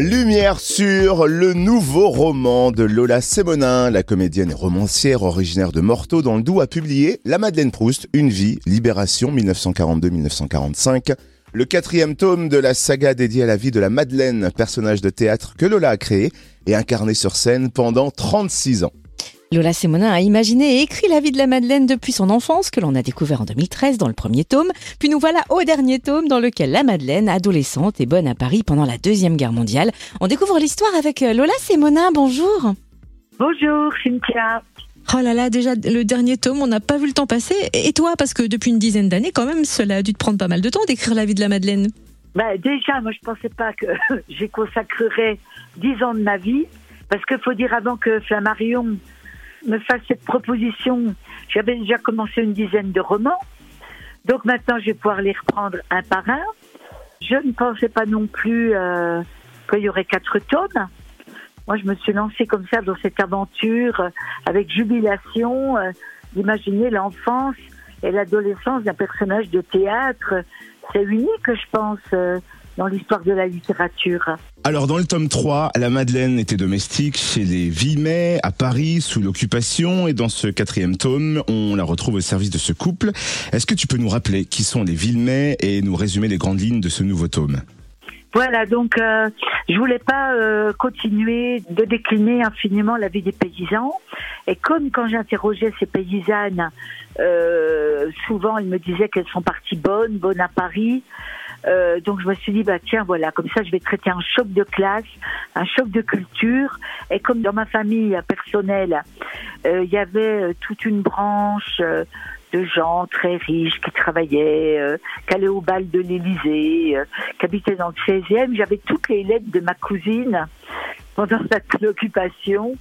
Lumière sur le nouveau roman de Lola Sémonin. La comédienne et romancière originaire de Morteau dans le Doubs a publié La Madeleine Proust, Une vie, Libération 1942-1945. Le quatrième tome de la saga dédiée à la vie de la Madeleine, personnage de théâtre que Lola a créé et incarné sur scène pendant 36 ans. Lola Sémonin a imaginé et écrit la vie de la Madeleine depuis son enfance, que l'on a découvert en 2013 dans le premier tome. Puis nous voilà au dernier tome dans lequel la Madeleine, adolescente, est bonne à Paris pendant la Deuxième Guerre mondiale. On découvre l'histoire avec euh, Lola Sémonin. Bonjour. Bonjour Cynthia. Oh là là, déjà le dernier tome, on n'a pas vu le temps passer. Et toi, parce que depuis une dizaine d'années, quand même, cela a dû te prendre pas mal de temps d'écrire la vie de la Madeleine. Bah, déjà, moi je pensais pas que j'y consacrerais dix ans de ma vie, parce qu'il faut dire avant que Flammarion me fasse cette proposition, j'avais déjà commencé une dizaine de romans. Donc maintenant, je vais pouvoir les reprendre un par un. Je ne pensais pas non plus euh, qu'il y aurait quatre tomes. Moi, je me suis lancée comme ça dans cette aventure euh, avec jubilation euh, d'imaginer l'enfance et l'adolescence d'un personnage de théâtre. C'est unique, je pense, euh, dans l'histoire de la littérature. Alors dans le tome 3, la Madeleine était domestique chez les Villemets à Paris sous l'occupation et dans ce quatrième tome, on la retrouve au service de ce couple. Est-ce que tu peux nous rappeler qui sont les Villemets et nous résumer les grandes lignes de ce nouveau tome? Voilà, donc euh, je voulais pas euh, continuer de décliner infiniment la vie des paysans. Et comme quand j'interrogeais ces paysannes, euh, souvent elles me disaient qu'elles sont parties bonnes, bonnes à Paris. Euh, donc je me suis dit bah tiens voilà comme ça je vais traiter un choc de classe, un choc de culture et comme dans ma famille personnelle euh, il y avait euh, toute une branche euh, de gens très riches qui travaillaient, qui allaient au bal de l'Élysée, qui habitaient dans le 16e. J'avais toutes les lettres de ma cousine pendant cette occupation.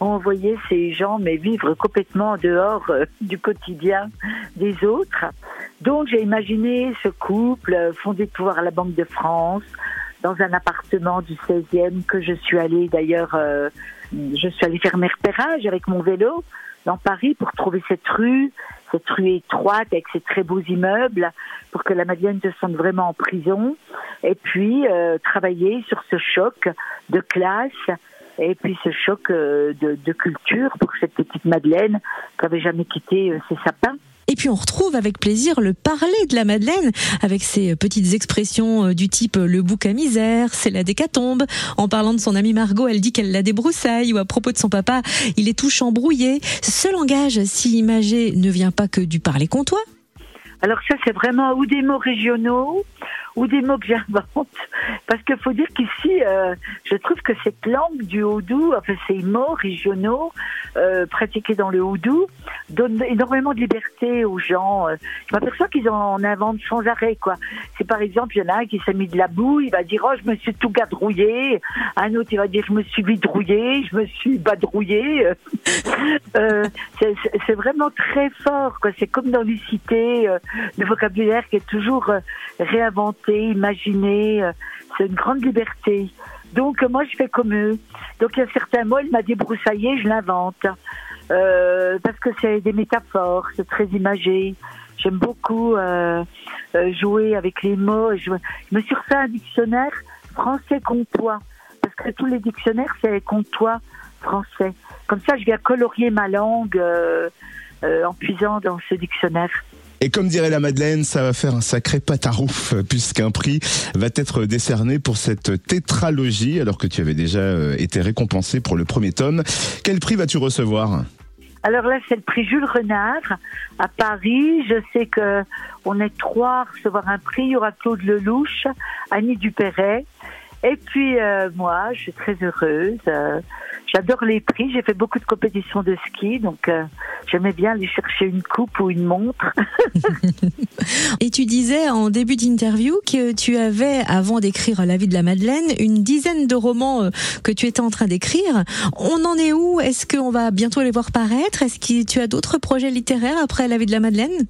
On voyait ces gens mais vivre complètement en dehors du quotidien des autres. Donc j'ai imaginé ce couple euh, fondé pouvoir à la Banque de France dans un appartement du 16e que je suis allée d'ailleurs, euh, je suis allée faire mes repérages avec mon vélo dans Paris pour trouver cette rue, cette rue étroite avec ces très beaux immeubles pour que la Madeleine se sente vraiment en prison et puis euh, travailler sur ce choc de classe et puis ce choc euh, de, de culture pour cette petite Madeleine qui n'avait jamais quitté euh, ses sapins. Et puis on retrouve avec plaisir le parler de la Madeleine avec ses petites expressions euh, du type euh, le bouc à misère, c'est la décatombe. En parlant de son amie Margot, elle dit qu'elle la débroussaille ou à propos de son papa, il est tout chambrouillé. Ce langage si imagé ne vient pas que du parler comtois. Alors ça, c'est vraiment ou des mots régionaux ou des mots que j'invente. Parce qu'il faut dire qu'ici, euh, je trouve que cette langue du Haut-Doubs, enfin ces mots régionaux euh, pratiqués dans le Haut-Doubs, donnent énormément de liberté aux gens. Euh, Je m'aperçois qu'ils en inventent sans arrêt. quoi. C'est par exemple, il y en a un qui s'est mis de la boue, il va dire « Oh, je me suis tout gadrouillé ». Un autre, il va dire « Je me suis vidrouillé, je me suis badrouillé ». Euh, c'est vraiment très fort. quoi. C'est comme dans les cités, euh, le vocabulaire qui est toujours euh, réinventé, imaginé. euh, c'est une grande liberté. Donc euh, moi je fais comme eux. Donc il y a certains mots, il m'a débroussaillé, je l'invente. Euh, parce que c'est des métaphores, c'est très imagé. J'aime beaucoup jouer avec les mots. Je, me suis refait un dictionnaire français comtois. Parce que tous les dictionnaires, c'est comtois français. Comme ça, je viens colorier ma langue en puisant dans ce dictionnaire. Et comme dirait la Madeleine, ça va faire un sacré patarouf euh, puisqu'un prix va être décerné pour cette tétralogie alors que tu avais déjà euh, été récompensé pour le premier tome. Quel prix vas-tu recevoir? Alors là, c'est le prix Jules Renard à Paris. Je sais que on est trois à recevoir un prix. Il y aura Claude Lelouch, Annie Dupéret. Et puis euh, moi, je suis très heureuse. Euh, J'adore les prix. J'ai fait beaucoup de compétitions de ski, donc euh, j'aimais bien aller chercher une coupe ou une montre. Et tu disais en début d'interview que tu avais, avant d'écrire La vie de la Madeleine, une dizaine de romans euh, que tu étais en train d'écrire. On en est où? Est-ce qu'on va bientôt les voir paraître? Est-ce que tu as d'autres projets littéraires après La vie de la Madeleine?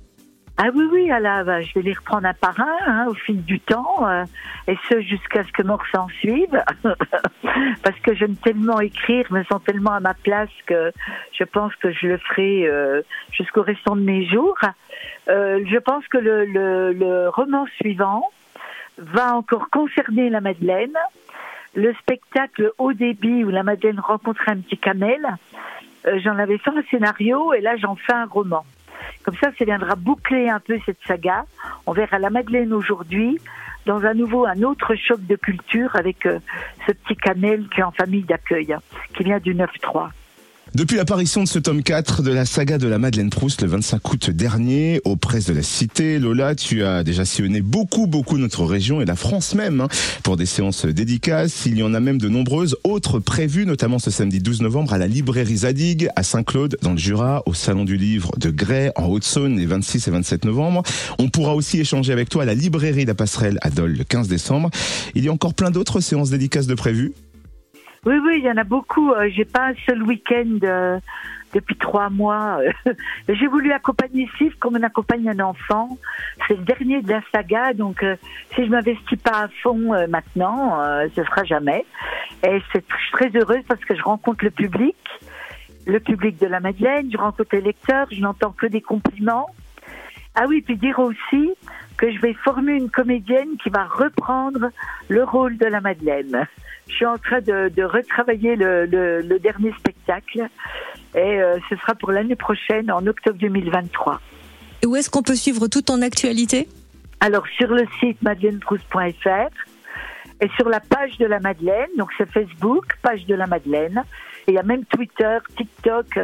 Ah oui, oui, alors, bah, je vais les reprendre un par un hein, au fil du temps, euh, et ce jusqu'à ce que mort s'en suive, parce que j'aime tellement écrire, me sens tellement à ma place que je pense que je le ferai euh, jusqu'au restant de mes jours. Euh, je pense que le, le, le roman suivant va encore concerner la Madeleine. le spectacle Haut débit où la Madeleine rencontre un petit camel. Euh, j'en avais fait un scénario et là j'en fais un roman. Comme ça, ça viendra boucler un peu cette saga. On verra la Madeleine aujourd'hui dans un nouveau, un autre choc de culture avec euh, ce petit camel qui est en famille d'accueil, qui vient du 9-3. Depuis l'apparition de ce tome 4 de la saga de la Madeleine Proust le 25 août dernier, aux presses de la Cité, Lola, tu as déjà sillonné beaucoup, beaucoup notre région et la France même hein, pour des séances dédicaces. Il y en a même de nombreuses autres prévues, notamment ce samedi 12 novembre à la librairie Zadig à Saint-Claude dans le Jura, au Salon du Livre de Grès en Haute-Saône les 26 et 27 novembre. On pourra aussi échanger avec toi à la librairie La Passerelle à Dole le 15 décembre. Il y a encore plein d'autres séances dédicaces de prévues. Oui, oui, il y en a beaucoup. Euh, j'ai pas un seul week-end euh, depuis trois mois. J'ai voulu accompagner Sif comme on accompagne un enfant. C'est le dernier de la saga, donc euh, si je m'investis pas à fond maintenant, ce sera jamais. Et je suis très heureuse parce que je rencontre le public, le public de la Madeleine, je rencontre les lecteurs, je n'entends que des compliments. Ah oui, puis dire aussi que je vais former une comédienne qui va reprendre le rôle de la Madeleine. Je suis en train de, retravailler le, dernier spectacle et euh, ce sera pour l'année prochaine, en octobre 2023. Et où est-ce qu'on peut suivre toute ton actualité? Alors sur le site madeleineproust.fr et sur la page de la Madeleine, donc c'est Facebook, page de la Madeleine, il y a même Twitter, TikTok,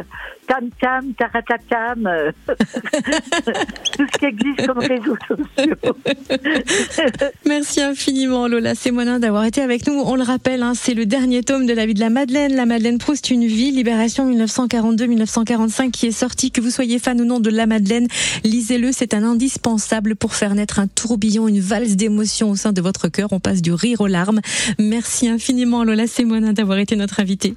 Tam Tam, Taratatam, euh, tout ce qui existe comme réseaux sociaux. Merci infiniment Lola Sémonin d'avoir été avec nous. On le rappelle, hein, c'est le dernier tome de la vie de la Madeleine, la Madeleine Proust, une vie, Libération 1942-1945 qui est sorti. Que vous soyez fan ou non de la Madeleine, lisez-le, c'est un indispensable pour faire naître un tourbillon, une valse d'émotions au sein de votre cœur. On passe du rire aux larmes. Merci infiniment Lola Sémonin d'avoir été notre invitée.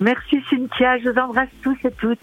Merci Cynthia, je vous embrasse tous et toutes.